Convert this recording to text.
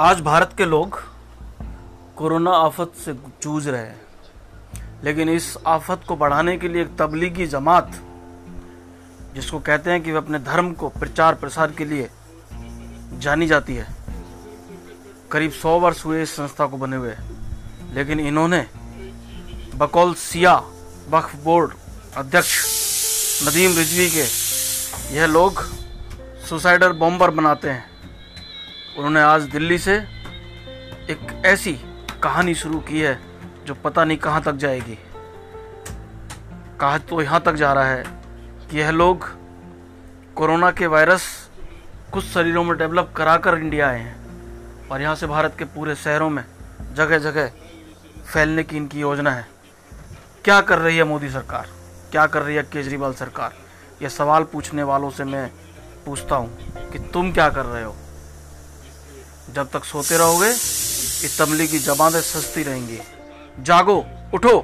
आज भारत के लोग कोरोना आफत से जूझ रहे हैं। लेकिन इस आफत को बढ़ाने के लिए एक तबलीगी जमात, जिसको कहते हैं कि वे अपने धर्म को प्रचार प्रसार के लिए जानी जाती है। करीब सौ वर्ष हुए इस संस्था को बने हुए लेकिन इन्होंने बकौल सिया वक्फ बोर्ड अध्यक्ष नदीम रिजवी के यह लोग सुसाइडर बॉम्बर बनाते हैं। उन्होंने आज दिल्ली से एक ऐसी कहानी शुरू की है जो पता नहीं कहाँ तक जाएगी। कहा तो यहाँ तक जा रहा है कि यह लोग कोरोना के वायरस कुछ शरीरों में डेवलप कराकर इंडिया आए हैं और यहाँ से भारत के पूरे शहरों में जगह जगह फैलने की इनकी योजना है। क्या कर रही है मोदी सरकार? क्या कर रही है केजरीवाल सरकार? यह सवाल पूछने वालों से मैं पूछता हूँ कि तुम क्या कर रहे हो? जब तक सोते रहोगे इस तमली की जमानत सस्ती रहेंगी। जागो उठो।